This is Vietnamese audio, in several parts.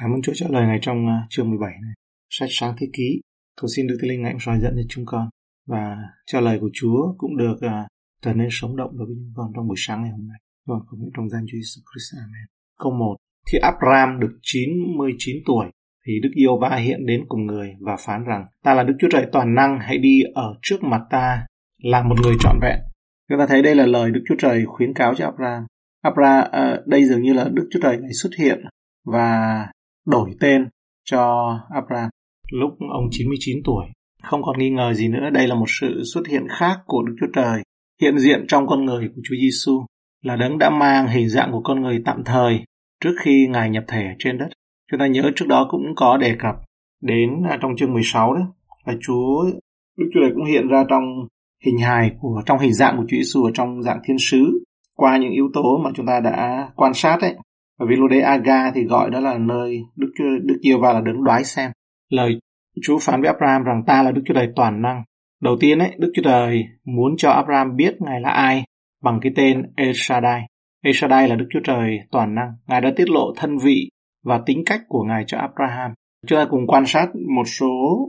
Cảm ơn Chúa trả lời này trong à, chương 17 này. Sách sáng thế ký. Cầu xin Đức Thánh Linh ngài soi dẫn cho chúng con và trả lời của Chúa cũng được uh, trở nên sống động đối với chúng con trong buổi sáng ngày hôm nay. Vâng, cũng trong danh Chúa Jesus Christ. Amen. Câu 1. Khi Abraham được 99 tuổi thì Đức yêu va hiện đến cùng người và phán rằng ta là Đức Chúa Trời toàn năng hãy đi ở trước mặt ta là một người trọn vẹn. Chúng ta thấy đây là lời Đức Chúa Trời khuyến cáo cho Abraham. Abraham uh, à, đây dường như là Đức Chúa Trời này xuất hiện và đổi tên cho Abraham lúc ông 99 tuổi. Không còn nghi ngờ gì nữa, đây là một sự xuất hiện khác của Đức Chúa Trời, hiện diện trong con người của Chúa Giêsu là đấng đã mang hình dạng của con người tạm thời trước khi Ngài nhập thể trên đất. Chúng ta nhớ trước đó cũng có đề cập đến à, trong chương 16 đó là Chúa Đức Chúa Trời cũng hiện ra trong hình hài của trong hình dạng của Chúa Giêsu ở trong dạng thiên sứ qua những yếu tố mà chúng ta đã quan sát đấy và vì lúc đấy Aga thì gọi đó là nơi Đức Chúa, Đức Giêsu va là đứng đoái xem. Lời Chúa phán với Abraham rằng ta là Đức Chúa Trời toàn năng. Đầu tiên ấy, Đức Chúa Trời muốn cho Abraham biết Ngài là ai bằng cái tên El Shaddai. El Shaddai là Đức Chúa Trời toàn năng. Ngài đã tiết lộ thân vị và tính cách của Ngài cho Abraham. Chúng ta cùng quan sát một số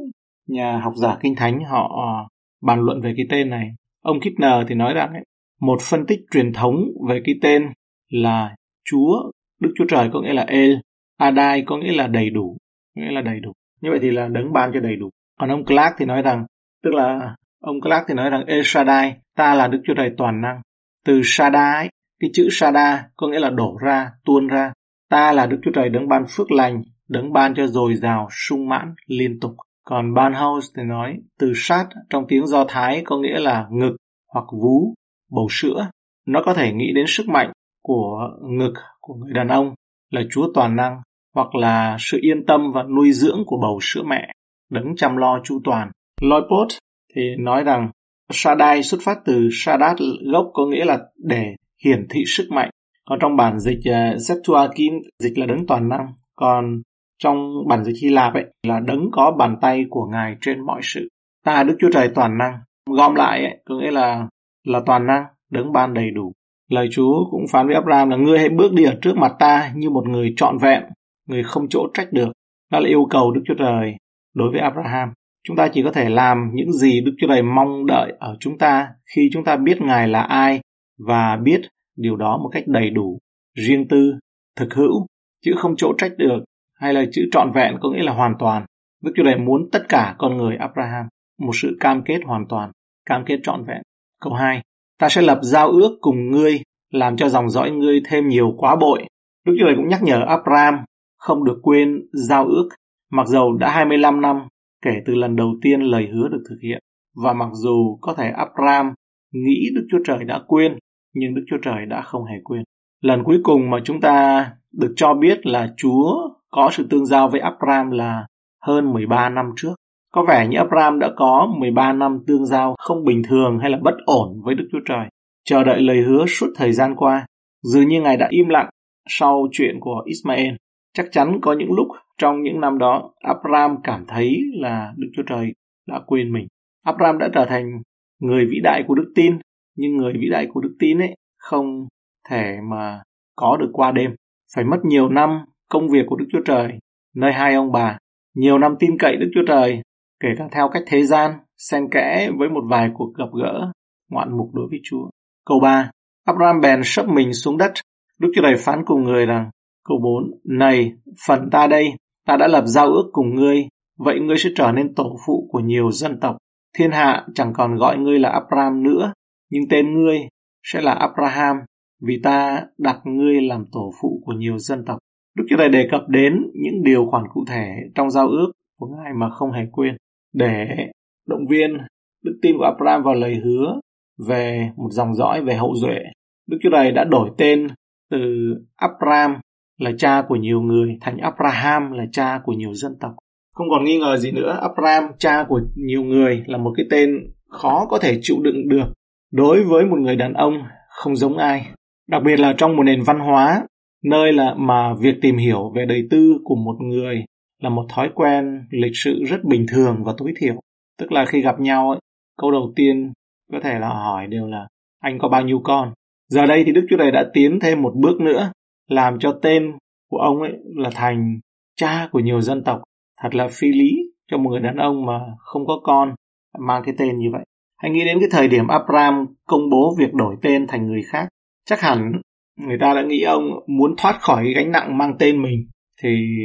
nhà học giả kinh thánh họ ờ, bàn luận về cái tên này. Ông Kittner thì nói rằng ấy, một phân tích truyền thống về cái tên là Chúa Đức Chúa Trời có nghĩa là El, Adai có nghĩa là đầy đủ, nghĩa là đầy đủ. Như vậy thì là đấng ban cho đầy đủ. Còn ông Clark thì nói rằng, tức là ông Clark thì nói rằng El Shaddai, ta là Đức Chúa Trời toàn năng. Từ Shaddai, cái chữ Shada có nghĩa là đổ ra, tuôn ra. Ta là Đức Chúa Trời đấng ban phước lành, đấng ban cho dồi dào, sung mãn, liên tục. Còn Banhouse thì nói từ sát trong tiếng Do Thái có nghĩa là ngực hoặc vú, bầu sữa. Nó có thể nghĩ đến sức mạnh của ngực của người đàn ông là Chúa toàn năng hoặc là sự yên tâm và nuôi dưỡng của bầu sữa mẹ, đấng chăm lo chu toàn. Lloyd thì nói rằng Shaddai xuất phát từ Shaddad gốc có nghĩa là để hiển thị sức mạnh. Còn trong bản dịch uh, Septuagint dịch là đấng toàn năng. Còn trong bản dịch Hy Lạp ấy là đấng có bàn tay của Ngài trên mọi sự. Ta Đức Chúa Trời toàn năng. Gom lại ấy, có nghĩa là là toàn năng, đấng ban đầy đủ. Lời Chúa cũng phán với Abraham là ngươi hãy bước đi ở trước mặt ta như một người trọn vẹn, người không chỗ trách được. Đó là yêu cầu Đức Chúa Trời đối với Abraham. Chúng ta chỉ có thể làm những gì Đức Chúa Trời mong đợi ở chúng ta khi chúng ta biết Ngài là ai và biết điều đó một cách đầy đủ, riêng tư, thực hữu, chứ không chỗ trách được, hay là chữ trọn vẹn có nghĩa là hoàn toàn. Đức Chúa Trời muốn tất cả con người Abraham, một sự cam kết hoàn toàn, cam kết trọn vẹn. Câu 2. Ta sẽ lập giao ước cùng ngươi, làm cho dòng dõi ngươi thêm nhiều quá bội. Đức Chúa Trời cũng nhắc nhở Abraham không được quên giao ước, mặc dầu đã 25 năm kể từ lần đầu tiên lời hứa được thực hiện. Và mặc dù có thể Abraham nghĩ Đức Chúa Trời đã quên, nhưng Đức Chúa Trời đã không hề quên. Lần cuối cùng mà chúng ta được cho biết là Chúa có sự tương giao với Abraham là hơn 13 năm trước. Có vẻ như Abraham đã có 13 năm tương giao không bình thường hay là bất ổn với Đức Chúa Trời. Chờ đợi lời hứa suốt thời gian qua. Dường như Ngài đã im lặng sau chuyện của Ismael. Chắc chắn có những lúc trong những năm đó Abraham cảm thấy là Đức Chúa Trời đã quên mình. Abraham đã trở thành người vĩ đại của đức tin, nhưng người vĩ đại của đức tin ấy không thể mà có được qua đêm. Phải mất nhiều năm công việc của Đức Chúa Trời, nơi hai ông bà, nhiều năm tin cậy Đức Chúa Trời kể cả theo cách thế gian, xen kẽ với một vài cuộc gặp gỡ, ngoạn mục đối với Chúa. Câu 3. Abraham bèn sấp mình xuống đất. Đức Chúa Trời phán cùng người rằng, câu 4. Này, phần ta đây, ta đã lập giao ước cùng ngươi, vậy ngươi sẽ trở nên tổ phụ của nhiều dân tộc. Thiên hạ chẳng còn gọi ngươi là Abraham nữa, nhưng tên ngươi sẽ là Abraham, vì ta đặt ngươi làm tổ phụ của nhiều dân tộc. Đức Chúa Trời đề cập đến những điều khoản cụ thể trong giao ước của Ngài mà không hề quên để động viên đức tin của Abraham vào lời hứa về một dòng dõi về hậu duệ. Đức Chúa Trời đã đổi tên từ Abraham là cha của nhiều người thành Abraham là cha của nhiều dân tộc. Không còn nghi ngờ gì nữa, Abraham cha của nhiều người là một cái tên khó có thể chịu đựng được đối với một người đàn ông không giống ai. Đặc biệt là trong một nền văn hóa nơi là mà việc tìm hiểu về đời tư của một người là một thói quen lịch sự rất bình thường và tối thiểu. Tức là khi gặp nhau ấy, câu đầu tiên có thể là hỏi đều là anh có bao nhiêu con. Giờ đây thì Đức Chúa Trời đã tiến thêm một bước nữa, làm cho tên của ông ấy là thành cha của nhiều dân tộc. Thật là phi lý cho một người đàn ông mà không có con mang cái tên như vậy. Hãy nghĩ đến cái thời điểm Abraham công bố việc đổi tên thành người khác. Chắc hẳn người ta đã nghĩ ông muốn thoát khỏi cái gánh nặng mang tên mình. Thì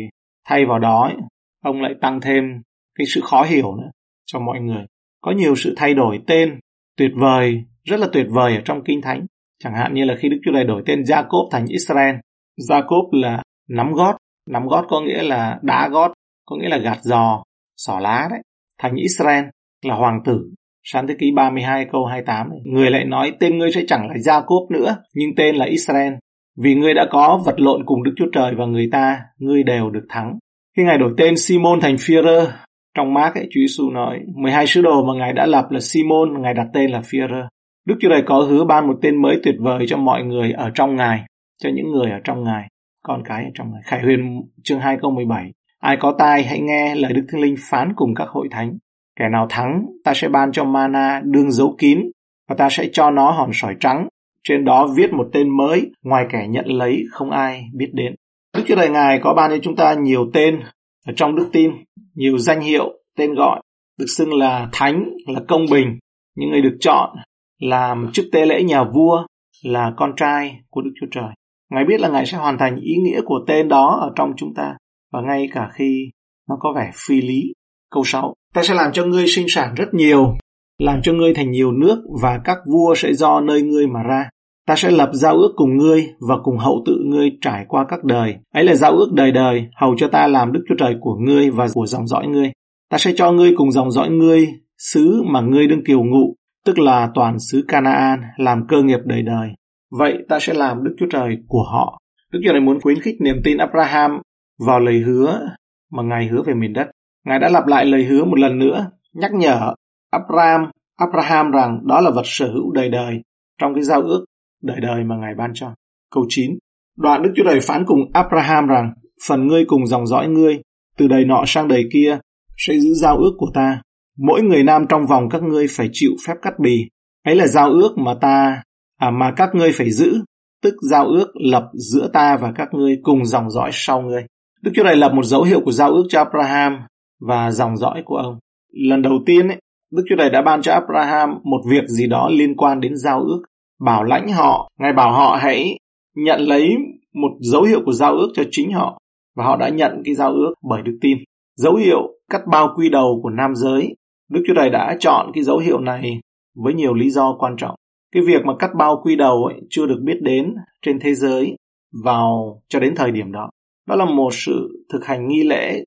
thay vào đó, ông lại tăng thêm cái sự khó hiểu nữa cho mọi người. Có nhiều sự thay đổi tên tuyệt vời, rất là tuyệt vời ở trong Kinh Thánh. Chẳng hạn như là khi Đức Chúa Trời đổi tên Jacob thành Israel. Jacob là nắm gót, nắm gót có nghĩa là đá gót, có nghĩa là gạt giò, xỏ lá đấy. Thành Israel là hoàng tử. Sáng thế ký 32 câu 28 này. Người lại nói tên ngươi sẽ chẳng là Jacob nữa, nhưng tên là Israel. Vì ngươi đã có vật lộn cùng Đức Chúa Trời và người ta, ngươi đều được thắng. Khi Ngài đổi tên Simon thành Führer, trong Mark ấy, Chúa Giêsu nói, 12 sứ đồ mà Ngài đã lập là Simon, Ngài đặt tên là Führer. Đức Chúa Trời có hứa ban một tên mới tuyệt vời cho mọi người ở trong Ngài, cho những người ở trong Ngài, con cái ở trong Ngài. Khải huyền chương 2 câu 17. Ai có tai hãy nghe lời Đức Thánh Linh phán cùng các hội thánh. Kẻ nào thắng, ta sẽ ban cho mana đương dấu kín, và ta sẽ cho nó hòn sỏi trắng. Trên đó viết một tên mới, ngoài kẻ nhận lấy không ai biết đến. Đức Chúa Trời Ngài có ban cho chúng ta nhiều tên ở trong đức tin, nhiều danh hiệu, tên gọi, được xưng là thánh, là công bình, những người được chọn làm chức tế lễ nhà vua, là con trai của Đức Chúa Trời. Ngài biết là Ngài sẽ hoàn thành ý nghĩa của tên đó ở trong chúng ta, và ngay cả khi nó có vẻ phi lý. Câu 6. Ta sẽ làm cho ngươi sinh sản rất nhiều, làm cho ngươi thành nhiều nước và các vua sẽ do nơi ngươi mà ra. Ta sẽ lập giao ước cùng ngươi và cùng hậu tự ngươi trải qua các đời. Ấy là giao ước đời đời, hầu cho ta làm Đức Chúa Trời của ngươi và của dòng dõi ngươi. Ta sẽ cho ngươi cùng dòng dõi ngươi, xứ mà ngươi đương kiều ngụ, tức là toàn xứ Canaan, làm cơ nghiệp đời đời. Vậy ta sẽ làm Đức Chúa Trời của họ. Đức Chúa Trời muốn khuyến khích niềm tin Abraham vào lời hứa mà Ngài hứa về miền đất. Ngài đã lặp lại lời hứa một lần nữa, nhắc nhở Abraham, Abraham rằng đó là vật sở hữu đời đời trong cái giao ước đời đời mà Ngài ban cho. Câu 9. Đoạn Đức Chúa Trời phán cùng Abraham rằng, phần ngươi cùng dòng dõi ngươi, từ đời nọ sang đời kia, sẽ giữ giao ước của ta. Mỗi người nam trong vòng các ngươi phải chịu phép cắt bì. Ấy là giao ước mà ta, à mà các ngươi phải giữ, tức giao ước lập giữa ta và các ngươi cùng dòng dõi sau ngươi. Đức Chúa Trời lập một dấu hiệu của giao ước cho Abraham và dòng dõi của ông. Lần đầu tiên, ấy, Đức Chúa Trời đã ban cho Abraham một việc gì đó liên quan đến giao ước bảo lãnh họ, Ngài bảo họ hãy nhận lấy một dấu hiệu của giao ước cho chính họ và họ đã nhận cái giao ước bởi đức tin. Dấu hiệu cắt bao quy đầu của nam giới, Đức Chúa Trời đã chọn cái dấu hiệu này với nhiều lý do quan trọng. Cái việc mà cắt bao quy đầu ấy chưa được biết đến trên thế giới vào cho đến thời điểm đó. Đó là một sự thực hành nghi lễ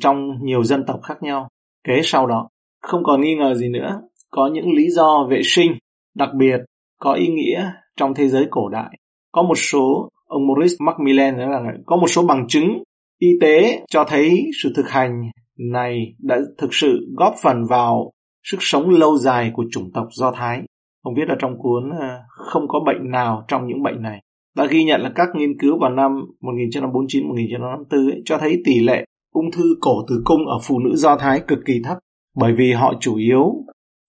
trong nhiều dân tộc khác nhau. Kế sau đó, không còn nghi ngờ gì nữa, có những lý do vệ sinh đặc biệt có ý nghĩa trong thế giới cổ đại. Có một số, ông Maurice Macmillan nói là có một số bằng chứng y tế cho thấy sự thực hành này đã thực sự góp phần vào sức sống lâu dài của chủng tộc Do Thái. Ông viết ở trong cuốn ờ, Không có bệnh nào trong những bệnh này. Đã ghi nhận là các nghiên cứu vào năm 1949-1954 cho thấy tỷ lệ ung thư cổ tử cung ở phụ nữ Do Thái cực kỳ thấp bởi vì họ chủ yếu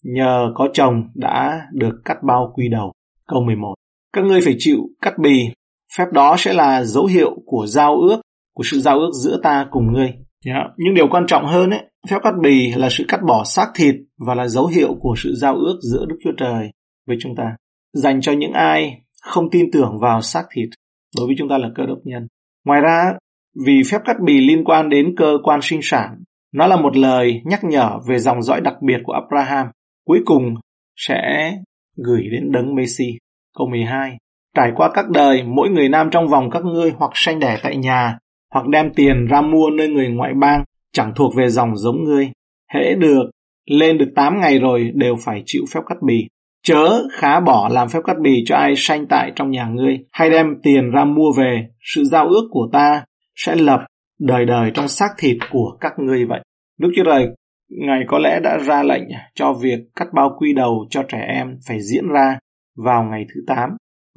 nhờ có chồng đã được cắt bao quy đầu. Câu 11. Các ngươi phải chịu cắt bì, phép đó sẽ là dấu hiệu của giao ước, của sự giao ước giữa ta cùng ngươi. Yeah. Nhưng điều quan trọng hơn ấy, phép cắt bì là sự cắt bỏ xác thịt và là dấu hiệu của sự giao ước giữa Đức Chúa Trời với chúng ta. Dành cho những ai không tin tưởng vào xác thịt, đối với chúng ta là cơ đốc nhân. Ngoài ra, vì phép cắt bì liên quan đến cơ quan sinh sản, nó là một lời nhắc nhở về dòng dõi đặc biệt của Abraham cuối cùng sẽ gửi đến đấng Messi. Câu 12. Trải qua các đời, mỗi người nam trong vòng các ngươi hoặc sanh đẻ tại nhà, hoặc đem tiền ra mua nơi người ngoại bang, chẳng thuộc về dòng giống ngươi. Hễ được, lên được 8 ngày rồi đều phải chịu phép cắt bì. Chớ khá bỏ làm phép cắt bì cho ai sanh tại trong nhà ngươi, hay đem tiền ra mua về, sự giao ước của ta sẽ lập đời đời trong xác thịt của các ngươi vậy. Đức Chúa Trời Ngài có lẽ đã ra lệnh cho việc cắt bao quy đầu cho trẻ em phải diễn ra vào ngày thứ 8.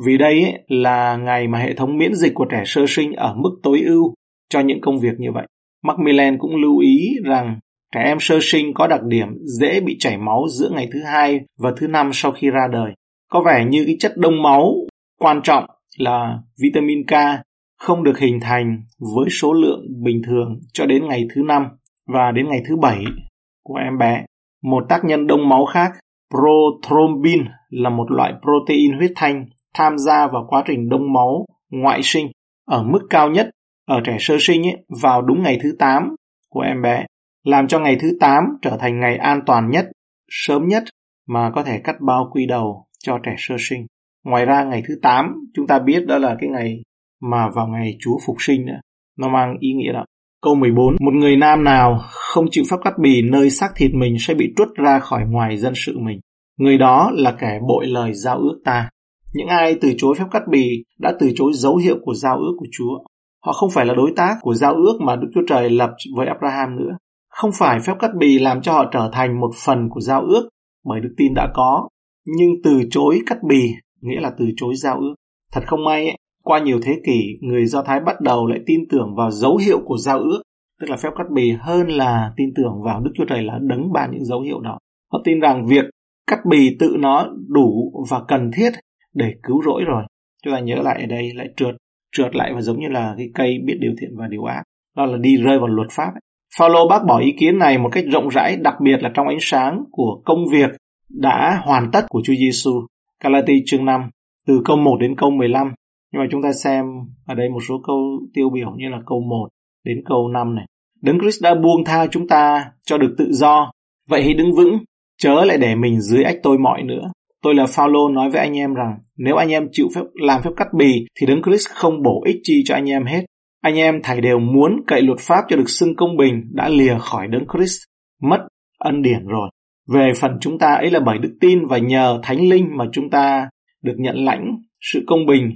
Vì đây là ngày mà hệ thống miễn dịch của trẻ sơ sinh ở mức tối ưu cho những công việc như vậy. Macmillan cũng lưu ý rằng trẻ em sơ sinh có đặc điểm dễ bị chảy máu giữa ngày thứ hai và thứ năm sau khi ra đời. Có vẻ như cái chất đông máu quan trọng là vitamin K không được hình thành với số lượng bình thường cho đến ngày thứ năm và đến ngày thứ bảy của em bé. Một tác nhân đông máu khác, prothrombin là một loại protein huyết thanh tham gia vào quá trình đông máu ngoại sinh ở mức cao nhất ở trẻ sơ sinh ấy, vào đúng ngày thứ 8 của em bé, làm cho ngày thứ 8 trở thành ngày an toàn nhất, sớm nhất mà có thể cắt bao quy đầu cho trẻ sơ sinh. Ngoài ra ngày thứ 8 chúng ta biết đó là cái ngày mà vào ngày Chúa phục sinh nữa. Nó mang ý nghĩa đó. Câu 14. Một người nam nào không chịu phép cắt bì nơi xác thịt mình sẽ bị truất ra khỏi ngoài dân sự mình. Người đó là kẻ bội lời giao ước ta. Những ai từ chối phép cắt bì đã từ chối dấu hiệu của giao ước của Chúa. Họ không phải là đối tác của giao ước mà Đức Chúa Trời lập với Abraham nữa. Không phải phép cắt bì làm cho họ trở thành một phần của giao ước bởi đức tin đã có, nhưng từ chối cắt bì nghĩa là từ chối giao ước. Thật không may, ấy, qua nhiều thế kỷ, người Do Thái bắt đầu lại tin tưởng vào dấu hiệu của giao ước, tức là phép cắt bì hơn là tin tưởng vào Đức Chúa Trời là đấng ban những dấu hiệu đó. Họ tin rằng việc cắt bì tự nó đủ và cần thiết để cứu rỗi rồi. Chúng ta nhớ lại ở đây lại trượt, trượt lại và giống như là cái cây biết điều thiện và điều ác. Đó là đi rơi vào luật pháp. Phaolô bác bỏ ý kiến này một cách rộng rãi, đặc biệt là trong ánh sáng của công việc đã hoàn tất của Chúa Giêsu. Galati chương 5, từ câu 1 đến câu 15. Nhưng mà chúng ta xem ở đây một số câu tiêu biểu như là câu 1 đến câu 5 này. Đấng Christ đã buông tha chúng ta cho được tự do. Vậy hãy đứng vững, chớ lại để mình dưới ách tôi mọi nữa. Tôi là Phaolô nói với anh em rằng nếu anh em chịu phép làm phép cắt bì thì Đấng Christ không bổ ích chi cho anh em hết. Anh em thảy đều muốn cậy luật pháp cho được xưng công bình đã lìa khỏi Đấng Christ, mất ân điển rồi. Về phần chúng ta ấy là bởi đức tin và nhờ Thánh Linh mà chúng ta được nhận lãnh sự công bình,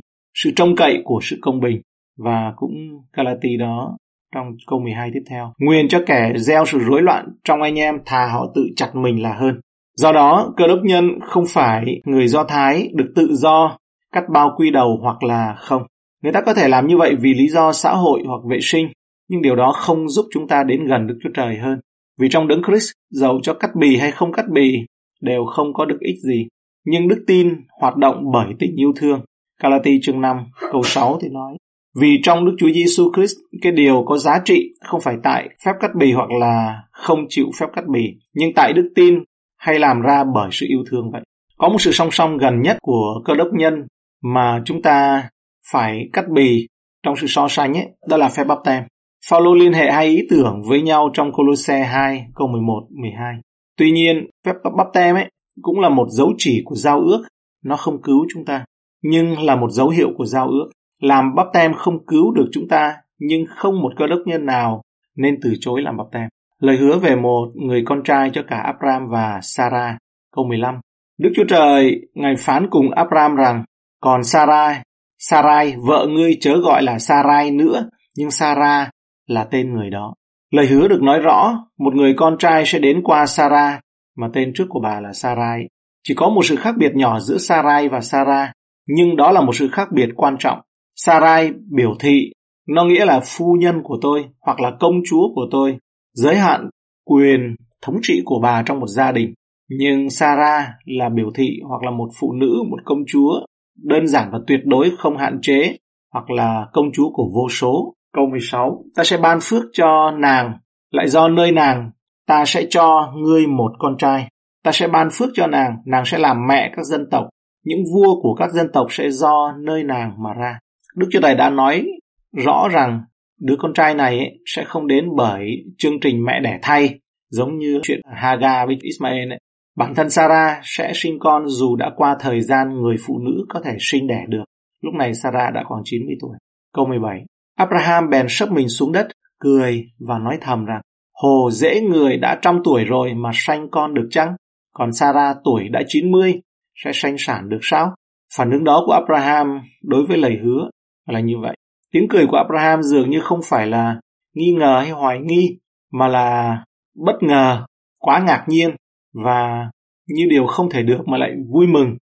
sự trông cậy của sự công bình. Và cũng Galati đó trong câu 12 tiếp theo. Nguyên cho kẻ gieo sự rối loạn trong anh em thà họ tự chặt mình là hơn. Do đó, cơ đốc nhân không phải người Do Thái được tự do cắt bao quy đầu hoặc là không. Người ta có thể làm như vậy vì lý do xã hội hoặc vệ sinh, nhưng điều đó không giúp chúng ta đến gần Đức Chúa Trời hơn. Vì trong đấng Christ, dầu cho cắt bì hay không cắt bì, đều không có được ích gì. Nhưng đức tin hoạt động bởi tình yêu thương. Galati chương 5 câu 6 thì nói Vì trong Đức Chúa Giêsu Christ, cái điều có giá trị không phải tại phép cắt bì hoặc là không chịu phép cắt bì, nhưng tại đức tin hay làm ra bởi sự yêu thương vậy. Có một sự song song gần nhất của cơ đốc nhân mà chúng ta phải cắt bì trong sự so sánh ấy, đó là phép bắp tem. Phaolô liên hệ hai ý tưởng với nhau trong Colosse 2 câu 11 12. Tuy nhiên, phép bắp tem ấy cũng là một dấu chỉ của giao ước, nó không cứu chúng ta, nhưng là một dấu hiệu của giao ước. Làm bắp tem không cứu được chúng ta, nhưng không một cơ đốc nhân nào nên từ chối làm bắp tem. Lời hứa về một người con trai cho cả Abraham và Sarah, câu 15. Đức Chúa Trời, Ngài phán cùng Abraham rằng, còn Sarai, Sarai, vợ ngươi chớ gọi là Sarai nữa, nhưng Sarah là tên người đó. Lời hứa được nói rõ, một người con trai sẽ đến qua Sarah, mà tên trước của bà là Sarai. Chỉ có một sự khác biệt nhỏ giữa Sarai và Sarah, nhưng đó là một sự khác biệt quan trọng. Sarai biểu thị, nó nghĩa là phu nhân của tôi hoặc là công chúa của tôi, giới hạn quyền thống trị của bà trong một gia đình. Nhưng Sarah là biểu thị hoặc là một phụ nữ, một công chúa, đơn giản và tuyệt đối không hạn chế, hoặc là công chúa của vô số. Câu 16, ta sẽ ban phước cho nàng, lại do nơi nàng, ta sẽ cho ngươi một con trai. Ta sẽ ban phước cho nàng, nàng sẽ làm mẹ các dân tộc. Những vua của các dân tộc sẽ do nơi nàng mà ra. Đức Chúa Trời đã nói rõ rằng đứa con trai này ấy, sẽ không đến bởi chương trình mẹ đẻ thay, giống như chuyện Hagar với Ismael ấy. Bản thân Sarah sẽ sinh con dù đã qua thời gian người phụ nữ có thể sinh đẻ được. Lúc này Sarah đã khoảng 90 tuổi. Câu 17. Abraham bèn sấp mình xuống đất, cười và nói thầm rằng, Hồ dễ người đã trăm tuổi rồi mà sanh con được chăng? Còn Sarah tuổi đã 90, sẽ sanh sản được sao? Phản ứng đó của Abraham đối với lời hứa là như vậy. Tiếng cười của Abraham dường như không phải là nghi ngờ hay hoài nghi, mà là bất ngờ, quá ngạc nhiên và như điều không thể được mà lại vui mừng.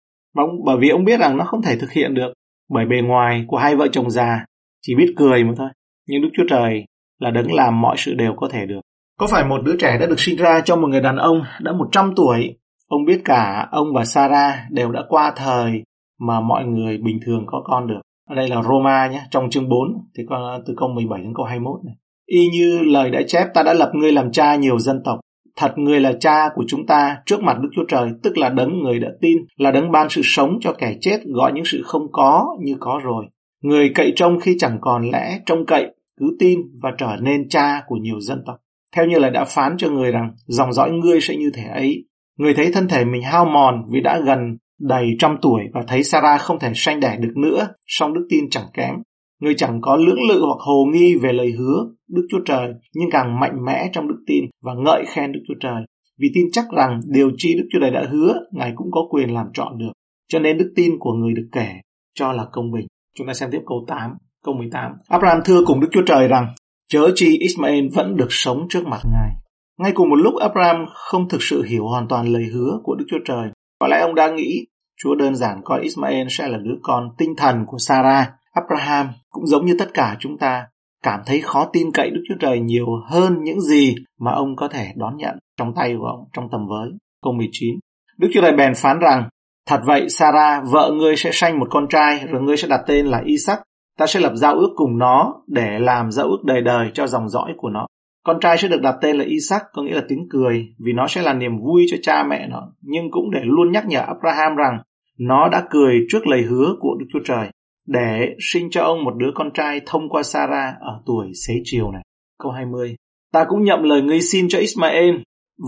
Bởi vì ông biết rằng nó không thể thực hiện được bởi bề ngoài của hai vợ chồng già chỉ biết cười mà thôi. Nhưng Đức Chúa Trời là đấng làm mọi sự đều có thể được. Có phải một đứa trẻ đã được sinh ra cho một người đàn ông đã 100 tuổi? Ông biết cả ông và Sarah đều đã qua thời mà mọi người bình thường có con được. ở đây là Roma nhé, trong chương 4 thì con, từ câu 17 đến câu 21 này. Y như lời đã chép ta đã lập ngươi làm cha nhiều dân tộc. Thật ngươi là cha của chúng ta trước mặt Đức Chúa Trời, tức là đấng người đã tin, là đấng ban sự sống cho kẻ chết, gọi những sự không có như có rồi. Người cậy trông khi chẳng còn lẽ trông cậy, cứ tin và trở nên cha của nhiều dân tộc. Theo như là đã phán cho người rằng dòng dõi ngươi sẽ như thể ấy. Người thấy thân thể mình hao mòn vì đã gần đầy trăm tuổi và thấy Sarah không thể sanh đẻ được nữa, song đức tin chẳng kém. Người chẳng có lưỡng lự hoặc hồ nghi về lời hứa Đức Chúa Trời, nhưng càng mạnh mẽ trong đức tin và ngợi khen Đức Chúa Trời. Vì tin chắc rằng điều chi Đức Chúa Trời đã hứa, Ngài cũng có quyền làm trọn được. Cho nên đức tin của người được kể cho là công bình. Chúng ta xem tiếp câu 8, câu 18. Abraham thưa cùng Đức Chúa Trời rằng, chớ chi Ismael vẫn được sống trước mặt Ngài. Ngay cùng một lúc Abraham không thực sự hiểu hoàn toàn lời hứa của Đức Chúa Trời. Có lẽ ông đang nghĩ Chúa đơn giản coi Ismael sẽ là đứa con tinh thần của Sarah. Abraham cũng giống như tất cả chúng ta cảm thấy khó tin cậy Đức Chúa Trời nhiều hơn những gì mà ông có thể đón nhận trong tay của ông trong tầm với. Câu 19 Đức Chúa Trời bèn phán rằng Thật vậy Sarah, vợ ngươi sẽ sanh một con trai rồi ngươi sẽ đặt tên là Isaac. Ta sẽ lập giao ước cùng nó để làm giao ước đời đời cho dòng dõi của nó. Con trai sẽ được đặt tên là Isaac có nghĩa là tiếng cười vì nó sẽ là niềm vui cho cha mẹ nó nhưng cũng để luôn nhắc nhở Abraham rằng nó đã cười trước lời hứa của Đức Chúa Trời để sinh cho ông một đứa con trai thông qua Sarah ở tuổi xế chiều này. Câu 20 Ta cũng nhậm lời ngươi xin cho Ismael.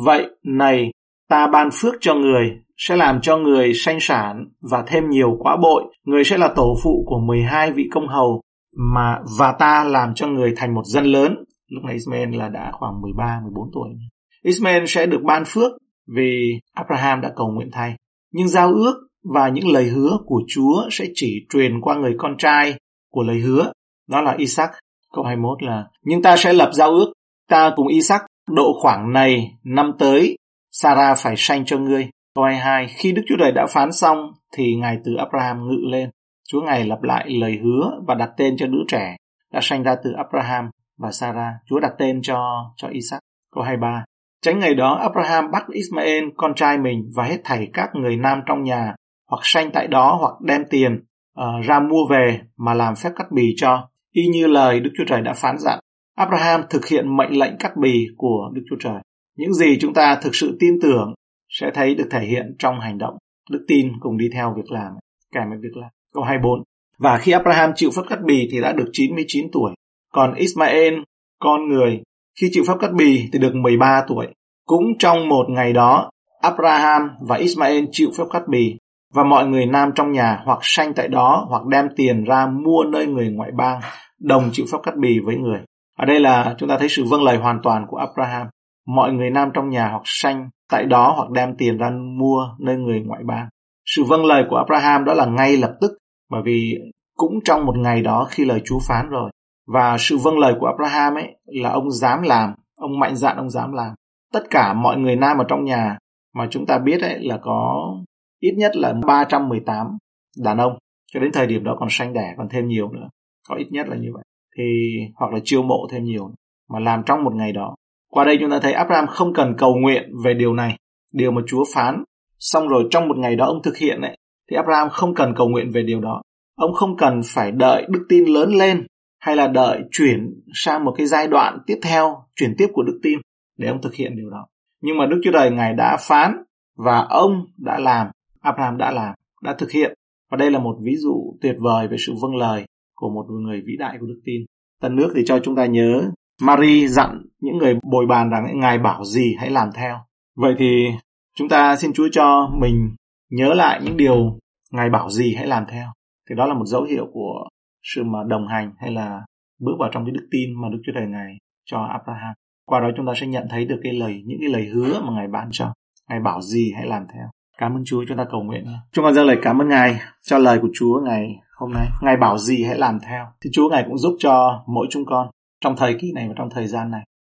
Vậy này, ta ban phước cho người, sẽ làm cho người sanh sản và thêm nhiều quá bội. Người sẽ là tổ phụ của 12 vị công hầu mà và ta làm cho người thành một dân lớn. Lúc này Ismael là đã khoảng 13, 14 tuổi. Ismael sẽ được ban phước vì Abraham đã cầu nguyện thay. Nhưng giao ước và những lời hứa của Chúa sẽ chỉ truyền qua người con trai của lời hứa, đó là Isaac. Câu 21 là Nhưng ta sẽ lập giao ước, ta cùng Isaac độ khoảng này năm tới, Sarah phải sanh cho ngươi. Câu 22 Khi Đức Chúa Trời đã phán xong thì Ngài từ Abraham ngự lên. Chúa Ngài lặp lại lời hứa và đặt tên cho đứa trẻ đã sanh ra từ Abraham và Sarah. Chúa đặt tên cho cho Isaac. Câu 23 Tránh ngày đó Abraham bắt Ismael con trai mình và hết thảy các người nam trong nhà hoặc sanh tại đó hoặc đem tiền uh, ra mua về mà làm phép cắt bì cho, y như lời Đức Chúa Trời đã phán dặn. Abraham thực hiện mệnh lệnh cắt bì của Đức Chúa Trời. Những gì chúng ta thực sự tin tưởng sẽ thấy được thể hiện trong hành động. Đức tin cùng đi theo việc làm, kèm với việc làm. Câu 24. Và khi Abraham chịu phép cắt bì thì đã được 99 tuổi. Còn Ismael, con người, khi chịu phép cắt bì thì được 13 tuổi. Cũng trong một ngày đó, Abraham và Ismael chịu phép cắt bì và mọi người nam trong nhà hoặc sanh tại đó hoặc đem tiền ra mua nơi người ngoại bang đồng chịu phép cắt bì với người. Ở đây là chúng ta thấy sự vâng lời hoàn toàn của Abraham. Mọi người nam trong nhà hoặc sanh tại đó hoặc đem tiền ra mua nơi người ngoại bang. Sự vâng lời của Abraham đó là ngay lập tức bởi vì cũng trong một ngày đó khi lời Chúa phán rồi. Và sự vâng lời của Abraham ấy là ông dám làm, ông mạnh dạn ông dám làm. Tất cả mọi người nam ở trong nhà mà chúng ta biết ấy là có ít nhất là 318 đàn ông. Cho đến thời điểm đó còn sanh đẻ còn thêm nhiều nữa. Có ít nhất là như vậy. Thì hoặc là chiêu mộ thêm nhiều mà làm trong một ngày đó. Qua đây chúng ta thấy Abraham không cần cầu nguyện về điều này. Điều mà Chúa phán xong rồi trong một ngày đó ông thực hiện đấy thì Abraham không cần cầu nguyện về điều đó. Ông không cần phải đợi đức tin lớn lên hay là đợi chuyển sang một cái giai đoạn tiếp theo chuyển tiếp của đức tin để ông thực hiện điều đó nhưng mà Đức Chúa Trời Ngài đã phán và ông đã làm Abraham đã làm, đã thực hiện. Và đây là một ví dụ tuyệt vời về sự vâng lời của một người vĩ đại của đức tin. Tần nước thì cho chúng ta nhớ Marie dặn những người bồi bàn rằng Ngài bảo gì hãy làm theo. Vậy thì chúng ta xin Chúa cho mình nhớ lại những điều Ngài bảo gì hãy làm theo. Thì đó là một dấu hiệu của sự mà đồng hành hay là bước vào trong cái đức tin mà Đức Chúa Trời Ngài cho Abraham. Qua đó chúng ta sẽ nhận thấy được cái lời, những cái lời hứa mà Ngài ban cho. Ngài bảo gì hãy làm theo. Cảm ơn Chúa, chúng ta cầu nguyện. Chúng con dâng lời cảm ơn Ngài cho lời của Chúa ngày hôm nay. Ngài bảo gì hãy làm theo. Thì Chúa Ngài cũng giúp cho mỗi chúng con trong thời kỳ này và trong thời gian này.